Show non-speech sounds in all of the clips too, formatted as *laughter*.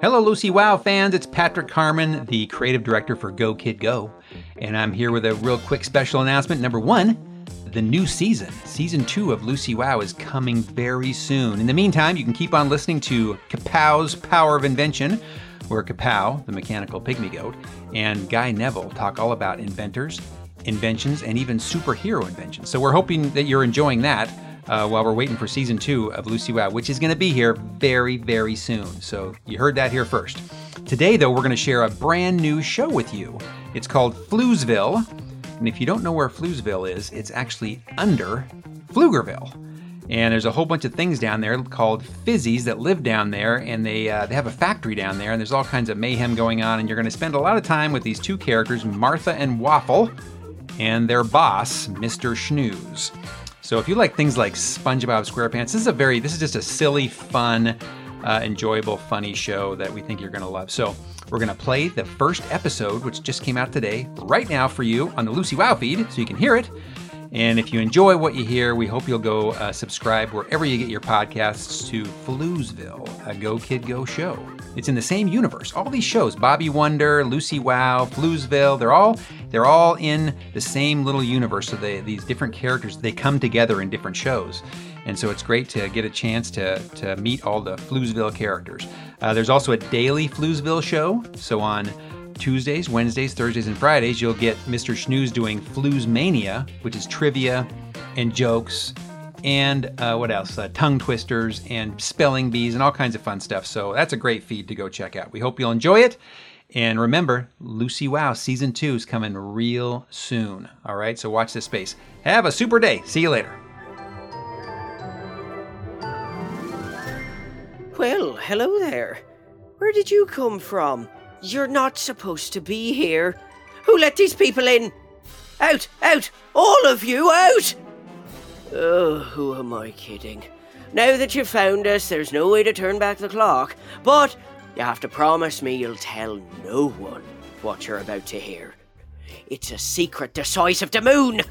Hello, Lucy Wow fans. It's Patrick Harmon, the creative director for Go Kid Go. And I'm here with a real quick special announcement. Number one, the new season, season two of Lucy Wow, is coming very soon. In the meantime, you can keep on listening to Kapow's Power of Invention, where Kapow, the mechanical pygmy goat, and Guy Neville talk all about inventors, inventions, and even superhero inventions. So we're hoping that you're enjoying that uh, while we're waiting for season two of Lucy Wow, which is going to be here very, very soon. So you heard that here first. Today, though, we're going to share a brand new show with you. It's called Floozeville. And if you don't know where Floozeville is, it's actually under Pflugerville. And there's a whole bunch of things down there called fizzies that live down there, and they uh, they have a factory down there, and there's all kinds of mayhem going on. And you're going to spend a lot of time with these two characters, Martha and Waffle, and their boss, Mr. Schnooze. So if you like things like SpongeBob SquarePants, this is a very this is just a silly, fun, uh, enjoyable, funny show that we think you're to love. So we're to play the first episode, which just came out today, right now for you on the Lucy Wow feed, so you can hear it. And if you enjoy what you hear, we hope you'll go uh, subscribe wherever you get your podcasts to Floozeville, a Go Kid Go show. It's in the same universe. All these shows, Bobby Wonder, Lucy Wow, Floozeville, they're all they're all in the same little universe. So they, these different characters they come together in different shows, and so it's great to get a chance to to meet all the Floozeville characters. Uh, there's also a daily Floozeville show. So on Tuesdays, Wednesdays, Thursdays, and Fridays, you'll get Mr. Schnooze doing Flues Mania, which is trivia and jokes and uh, what else? Uh, tongue twisters and spelling bees and all kinds of fun stuff. So that's a great feed to go check out. We hope you'll enjoy it. And remember, Lucy Wow season two is coming real soon. All right, so watch this space. Have a super day. See you later. Well, hello there. Where did you come from? You're not supposed to be here. Who let these people in? Out, out, all of you out! Oh, who am I kidding? Now that you've found us, there's no way to turn back the clock, but you have to promise me you'll tell no one what you're about to hear. It's a secret the size of the moon!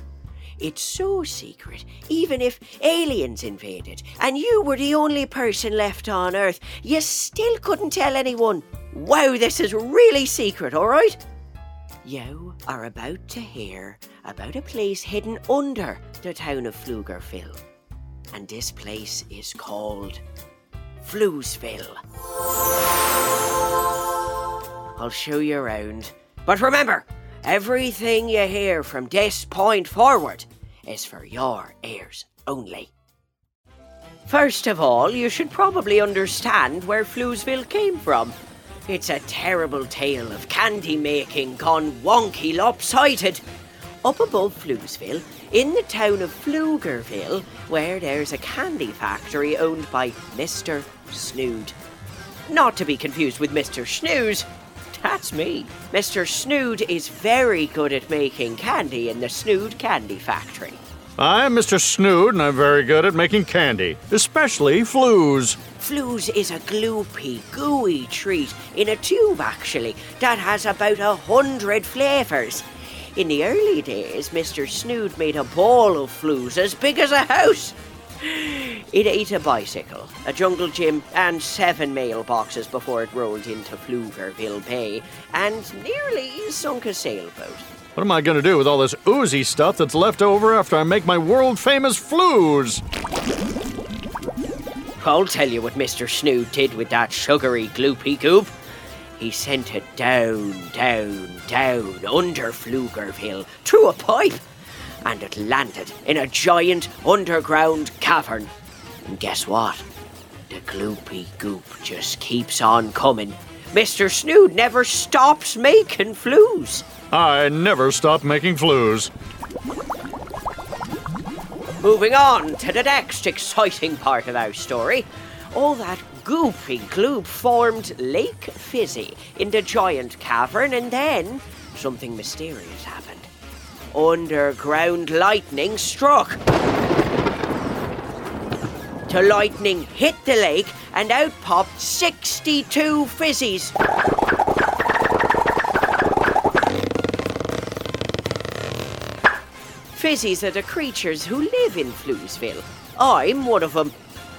It's so secret, even if aliens invaded and you were the only person left on Earth, you still couldn't tell anyone. Wow, this is really secret, alright? You are about to hear about a place hidden under the town of Pflugerville. And this place is called Floozeville. I'll show you around. But remember, everything you hear from this point forward is for your ears only. First of all, you should probably understand where Floozeville came from. It's a terrible tale of candy making gone wonky lopsided. Up above Floozeville, in the town of Pflugerville, where there's a candy factory owned by Mr. Snood. Not to be confused with Mr. Snooze. That's me. Mr. Snood is very good at making candy in the Snood Candy Factory. I'm Mr. Snood, and I'm very good at making candy, especially flooze. Flooze is a gloopy, gooey treat in a tube, actually, that has about a hundred flavours. In the early days, Mr. Snood made a ball of flooze as big as a house. It ate a bicycle, a jungle gym, and seven mailboxes before it rolled into Pflugerville Bay and nearly sunk a sailboat. What am I going to do with all this oozy stuff that's left over after I make my world famous flooze? I'll tell you what Mr. Snood did with that sugary gloopy goop. He sent it down, down, down under Pflugerville through a pipe, and it landed in a giant underground cavern. And guess what? The gloopy goop just keeps on coming. Mr. Snood never stops making flooze. I never stop making flooze. Moving on to the next exciting part of our story. All that goopy gloop formed Lake Fizzy in the giant cavern, and then something mysterious happened. Underground lightning struck. The lightning hit the lake, and out popped 62 fizzies. Fizzies are the creatures who live in Floozeville. I'm one of them.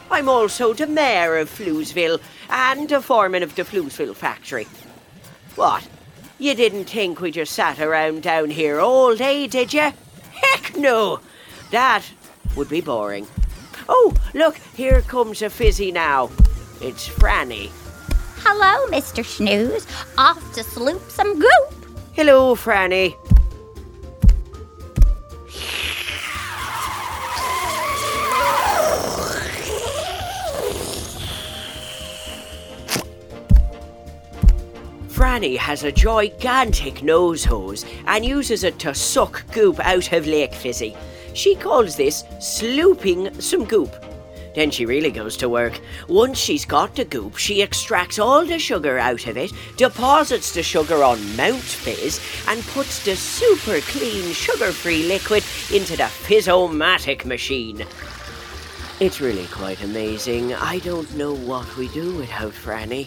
I'm also the mayor of Floozeville and the foreman of the Floozeville factory. What? You didn't think we just sat around down here all day, did you? Heck no! That would be boring. Oh, look, here comes a fizzy now. It's Franny. Hello, Mr. Snooze. Off to sloop some goop. Hello, Franny. Franny has a gigantic nose hose and uses it to suck goop out of Lake Fizzy. She calls this slooping some goop. Then she really goes to work. Once she's got the goop, she extracts all the sugar out of it, deposits the sugar on Mount Fizz, and puts the super clean sugar free liquid into the Fizzomatic machine. It's really quite amazing. I don't know what we do without Franny.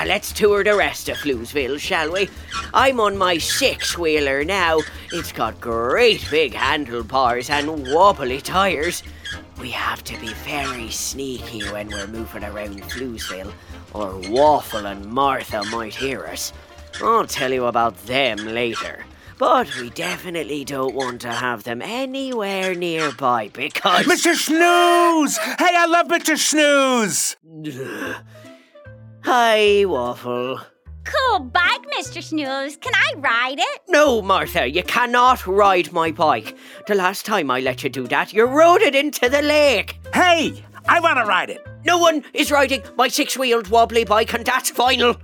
Ah, let's tour the rest of Floozeville, shall we? I'm on my six wheeler now. It's got great big handlebars and wobbly tires. We have to be very sneaky when we're moving around Floozeville, or Waffle and Martha might hear us. I'll tell you about them later. But we definitely don't want to have them anywhere nearby because. Mr. Snooze! Hey, I love Mr. Snooze! *laughs* Hi, Waffle. Cool bike, Mr. Snooze. Can I ride it? No, Martha, you cannot ride my bike. The last time I let you do that, you rode it into the lake. Hey, I want to ride it. No one is riding my six wheeled wobbly bike, and that's final.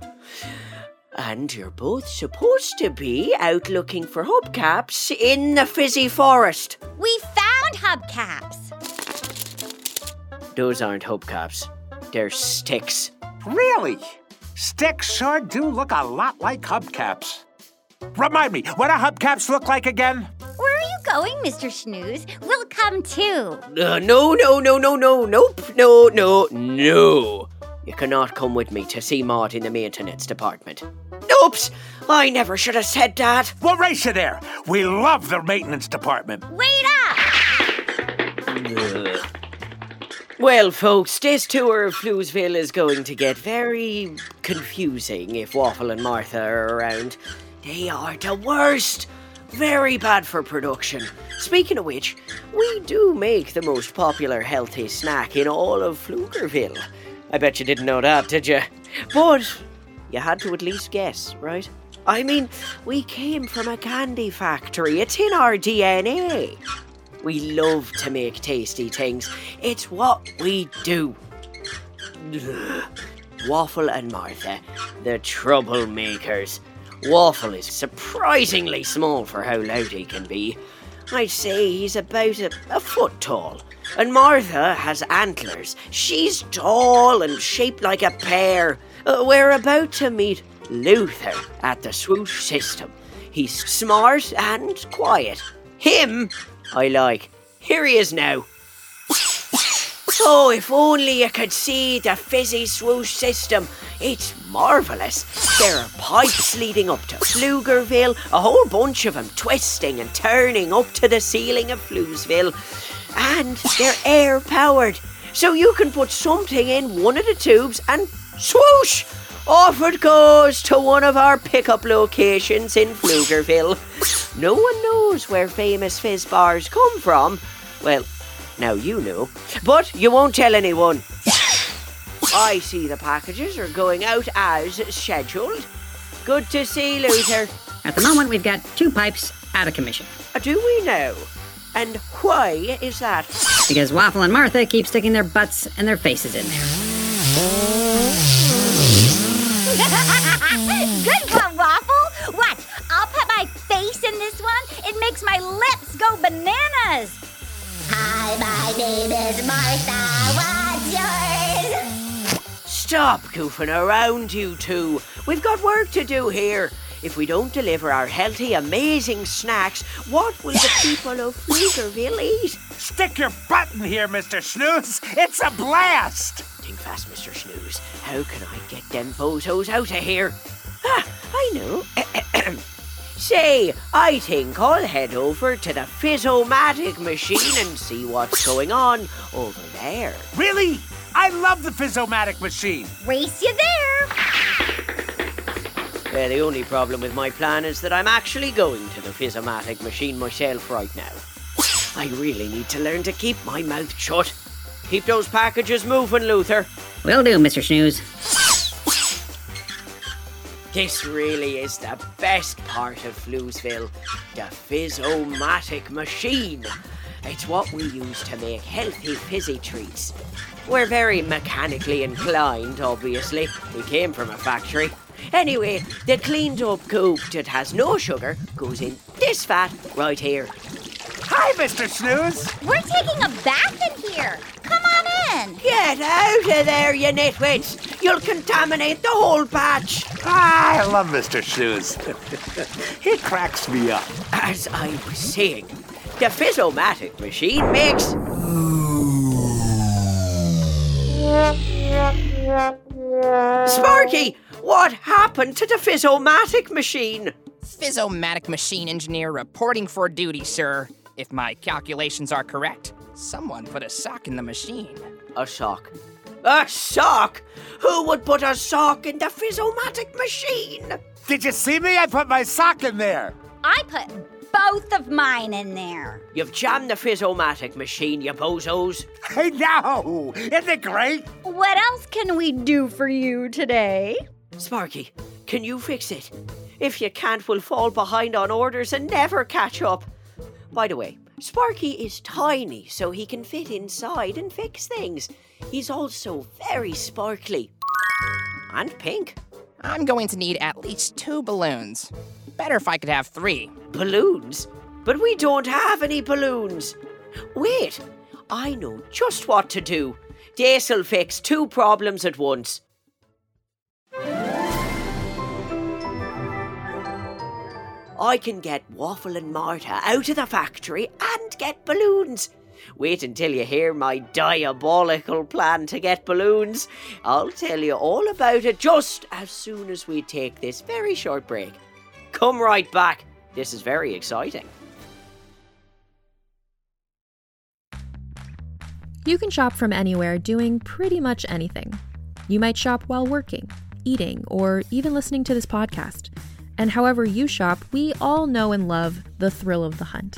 And you're both supposed to be out looking for hubcaps in the fizzy forest. We found hubcaps. Those aren't hubcaps, they're sticks. Really? Sticks sure do look a lot like hubcaps. Remind me, what do hubcaps look like again? Where are you going, Mr. Snooze? We'll come too. Uh, no, no, no, no, no, nope, no, no, no. You cannot come with me to see Maud in the maintenance department. Oops, I never should have said that. We'll race you there. We love the maintenance department. Wait up! Well, folks, this tour of Floozeville is going to get very confusing if Waffle and Martha are around. They are the worst. Very bad for production. Speaking of which, we do make the most popular healthy snack in all of Pflugerville. I bet you didn't know that, did you? But you had to at least guess, right? I mean, we came from a candy factory. It's in our DNA. We love to make tasty things. It's what we do. *sighs* Waffle and Martha, the troublemakers. Waffle is surprisingly small for how loud he can be. I'd say he's about a, a foot tall. And Martha has antlers. She's tall and shaped like a pear. Uh, we're about to meet Luther at the swoosh system. He's smart and quiet. Him? I like. Here he is now. Oh, if only you could see the fizzy swoosh system. It's marvellous. There are pipes leading up to Pflugerville, a whole bunch of them twisting and turning up to the ceiling of Floozeville. And they're air powered. So you can put something in one of the tubes and swoosh! Off it goes to one of our pickup locations in Pflugerville. No one knows where famous fizz bars come from. Well, now you know, but you won't tell anyone. I see the packages are going out as scheduled. Good to see, Luther. At the moment, we've got two pipes out of commission Uh, Do we know? And why is that? because Waffle and Martha keep sticking their butts and their faces in there. *laughs* Good one, Waffle. Watch, I'll put my face in this one. It makes my lips go bananas. Hi, my name is Martha. What's yours? Stop goofing around, you two. We've got work to do here. If we don't deliver our healthy, amazing snacks, what will the people of Pflugerville eat? Stick your butt in here, Mr. Snooze. It's a blast. Think fast, Mr. Snooze. How can I get them bozos out of here? Ah, I know. *clears throat* Say, I think I'll head over to the Fizzomatic machine and see what's going on over there. Really? I love the Fizzomatic machine. Race you there. Well, the only problem with my plan is that I'm actually going to the Fizzomatic machine myself right now. I really need to learn to keep my mouth shut. Keep those packages moving, Luther. Will do, Mr. Snooze. This really is the best part of Floozeville, the Fizzomatic machine. It's what we use to make healthy fizzy treats. We're very mechanically inclined, obviously. We came from a factory. Anyway, the cleaned up goop that has no sugar goes in this vat right here. Hi, Mr. Snooze. We're taking a bath in here. Come. Get out of there, you nitwits! You'll contaminate the whole batch! I love Mr. Shoes. *laughs* he cracks me up. As I was saying, the Fizzomatic machine makes. Sparky, what happened to the Fizzomatic machine? Fizzomatic machine engineer reporting for duty, sir. If my calculations are correct, someone put a sock in the machine. A sock. A sock? Who would put a sock in the Fizzomatic machine? Did you see me? I put my sock in there. I put both of mine in there. You've jammed the Fizzomatic machine, you bozos. I know. Isn't it great? What else can we do for you today? Sparky, can you fix it? If you can't, we'll fall behind on orders and never catch up. By the way, Sparky is tiny, so he can fit inside and fix things. He's also very sparkly. And pink. I'm going to need at least two balloons. Better if I could have three. Balloons? But we don't have any balloons. Wait, I know just what to do. This'll fix two problems at once. I can get Waffle and Martha out of the factory get balloons. Wait until you hear my diabolical plan to get balloons. I'll tell you all about it just as soon as we take this very short break. Come right back. This is very exciting. You can shop from anywhere doing pretty much anything. You might shop while working, eating, or even listening to this podcast. And however you shop, we all know and love the thrill of the hunt.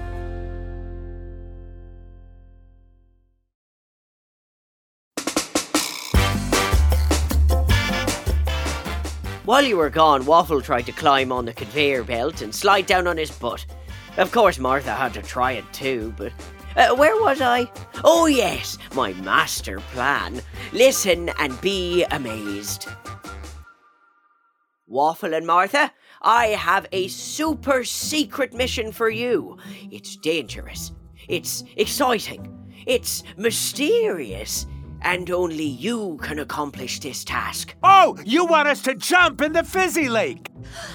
While you were gone, Waffle tried to climb on the conveyor belt and slide down on his butt. Of course, Martha had to try it too, but. Uh, where was I? Oh, yes, my master plan. Listen and be amazed. Waffle and Martha, I have a super secret mission for you. It's dangerous. It's exciting. It's mysterious. And only you can accomplish this task. Oh, you want us to jump in the fizzy lake?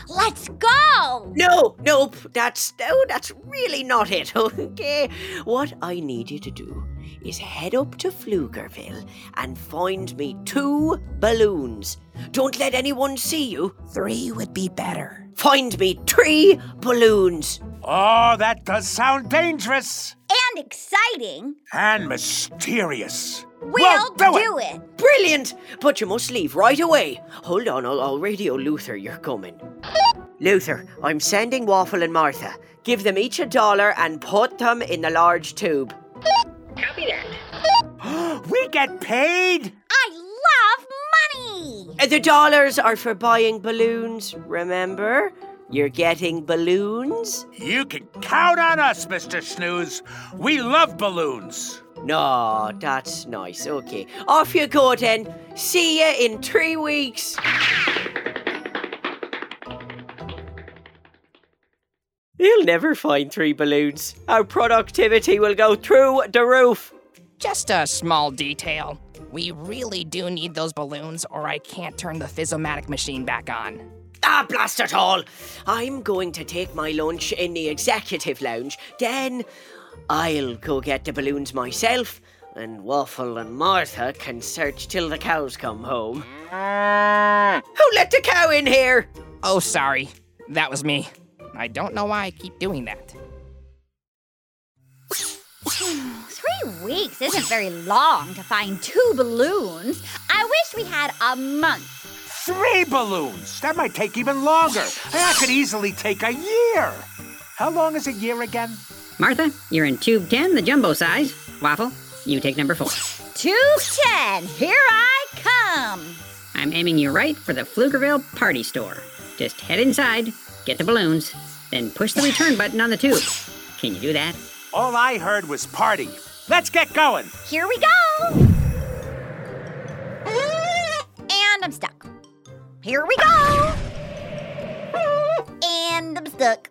Let's go! No, nope, that's no, that's really not it. *laughs* Okay, what I need you to do is head up to Pflugerville and find me two balloons. Don't let anyone see you. Three would be better. Find me three balloons. Oh, that does sound dangerous And exciting. and mysterious. We'll, do, do it. it. Brilliant! But you must leave right away. Hold on, I'll, I'll radio Luther you're coming. Luther, I'm sending Waffle and Martha. Give them each a dollar and put them in the large tube. Copy that. *gasps* We get paid? I love money. Uh, The dollars are for buying balloons, remember? You're getting balloons? You can count on us, Mr. Snooze. We love balloons. No, that's nice. Okay. Off you go then. See you in three weeks. You'll never find three balloons. Our productivity will go through the roof. Just a small detail. We really do need those balloons, or I can't turn the Fizzomatic machine back on. Ah, blast it all! I'm going to take my lunch in the executive lounge. Then I'll go get the balloons myself, and Waffle and Martha can search till the cows come home. *laughs* Who let the cow in here? Oh, sorry. That was me. I don't know why I keep doing that. *sighs* Three weeks isn't very long to find two balloons. I wish we had a month. Three balloons. That might take even longer. That could easily take a year. How long is a year again? Martha, you're in tube 10, the jumbo size. Waffle, you take number four. Tube 10, here I come. I'm aiming you right for the Pflugerville party store. Just head inside, get the balloons, then push the return button on the tube. Can you do that? All I heard was party. Let's get going. Here we go. And I'm stuck. Here we go. And I'm stuck.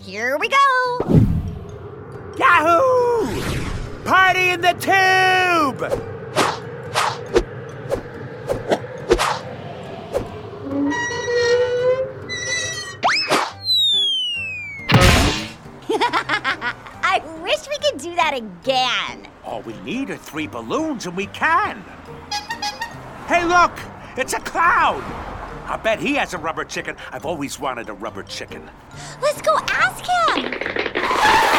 Here we go. Yahoo! Party in the tube! *laughs* I wish we could do that again. All we need are three balloons and we can. Hey, look! It's a cloud! I bet he has a rubber chicken. I've always wanted a rubber chicken. Let's go ask him.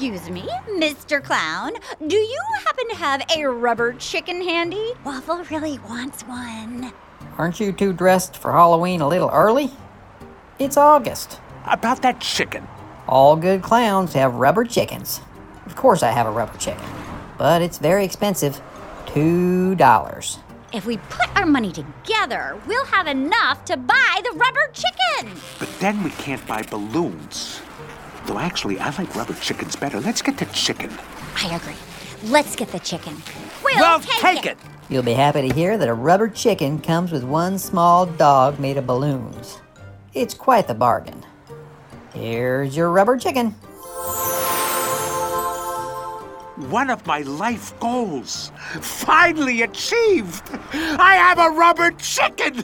Excuse me, Mr. Clown. Do you happen to have a rubber chicken handy? Waffle really wants one. Aren't you two dressed for Halloween a little early? It's August. About that chicken. All good clowns have rubber chickens. Of course, I have a rubber chicken, but it's very expensive $2. If we put our money together, we'll have enough to buy the rubber chicken. But then we can't buy balloons. Though actually, I like rubber chickens better. Let's get the chicken. I agree. Let's get the chicken. We'll, well, take, take it. You'll be happy to hear that a rubber chicken comes with one small dog made of balloons. It's quite the bargain. Here's your rubber chicken. One of my life goals. Finally achieved! I have a rubber chicken!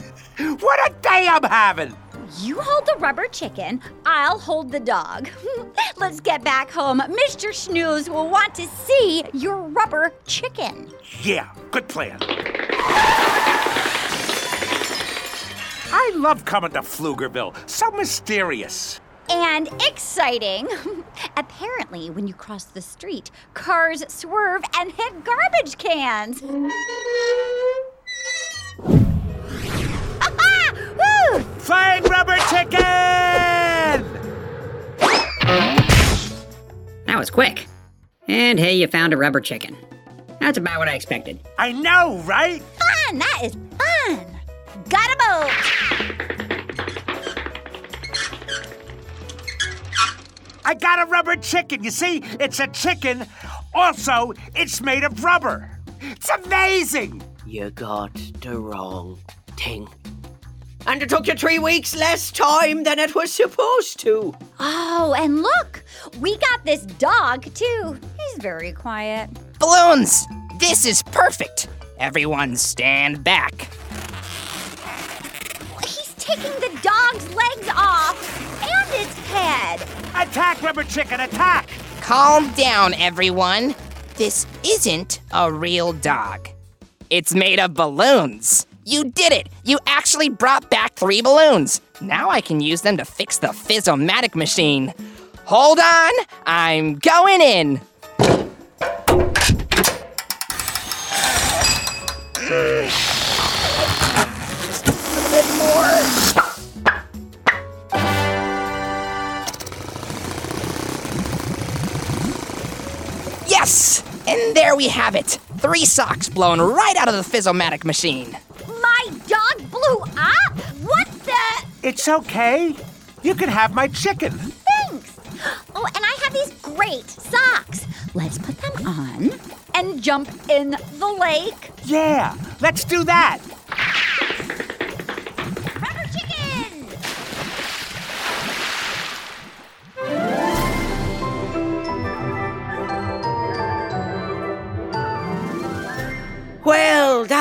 What a day I'm having! You hold the rubber chicken, I'll hold the dog. *laughs* Let's get back home. Mr. Snooze will want to see your rubber chicken. Yeah, good plan. *laughs* I love coming to Pflugerville. So mysterious. And exciting. *laughs* Apparently, when you cross the street, cars swerve and hit garbage cans. Flying rubber chicken! That was quick. And hey, you found a rubber chicken. That's about what I expected. I know, right? Fun! That is fun! Got a boat! I got a rubber chicken. You see, it's a chicken. Also, it's made of rubber. It's amazing. You got the wrong thing. And it took you three weeks less time than it was supposed to. Oh, and look! We got this dog, too. He's very quiet. Balloons! This is perfect! Everyone stand back. He's taking the dog's legs off and its head. Attack, rubber chicken, attack! Calm down, everyone. This isn't a real dog. It's made of balloons. You did it! You actually brought back three balloons. Now I can use them to fix the Fizzomatic machine. Hold on, I'm going in. A bit more. Yes! And there we have it. Three socks blown right out of the Fizzomatic machine. My dog blew up? What the? It's okay. You can have my chicken. Thanks. *gasps* Oh, and I have these great socks. Let's put them on and jump in the lake. Yeah, let's do that.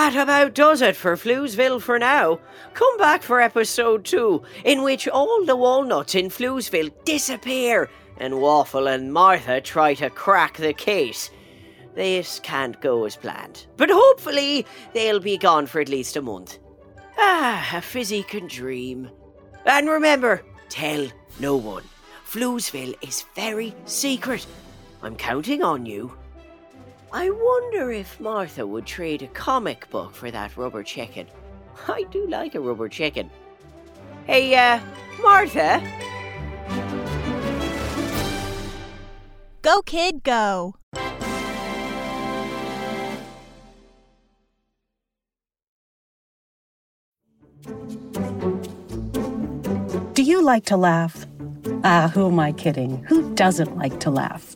That about does it for Floozeville for now. Come back for episode two, in which all the walnuts in Floozeville disappear and Waffle and Martha try to crack the case. This can't go as planned, but hopefully they'll be gone for at least a month. Ah, a fizzy can dream. And remember, tell no one. Floozeville is very secret. I'm counting on you. I wonder if Martha would trade a comic book for that rubber chicken. *laughs* I do like a rubber chicken. Hey, uh, Martha? Go, kid, go. Do you like to laugh? Ah, who am I kidding? Who doesn't like to laugh?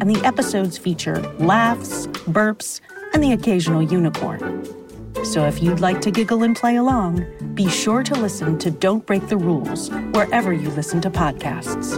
and the episodes feature laughs, burps, and the occasional unicorn. So if you'd like to giggle and play along, be sure to listen to Don't Break the Rules wherever you listen to podcasts.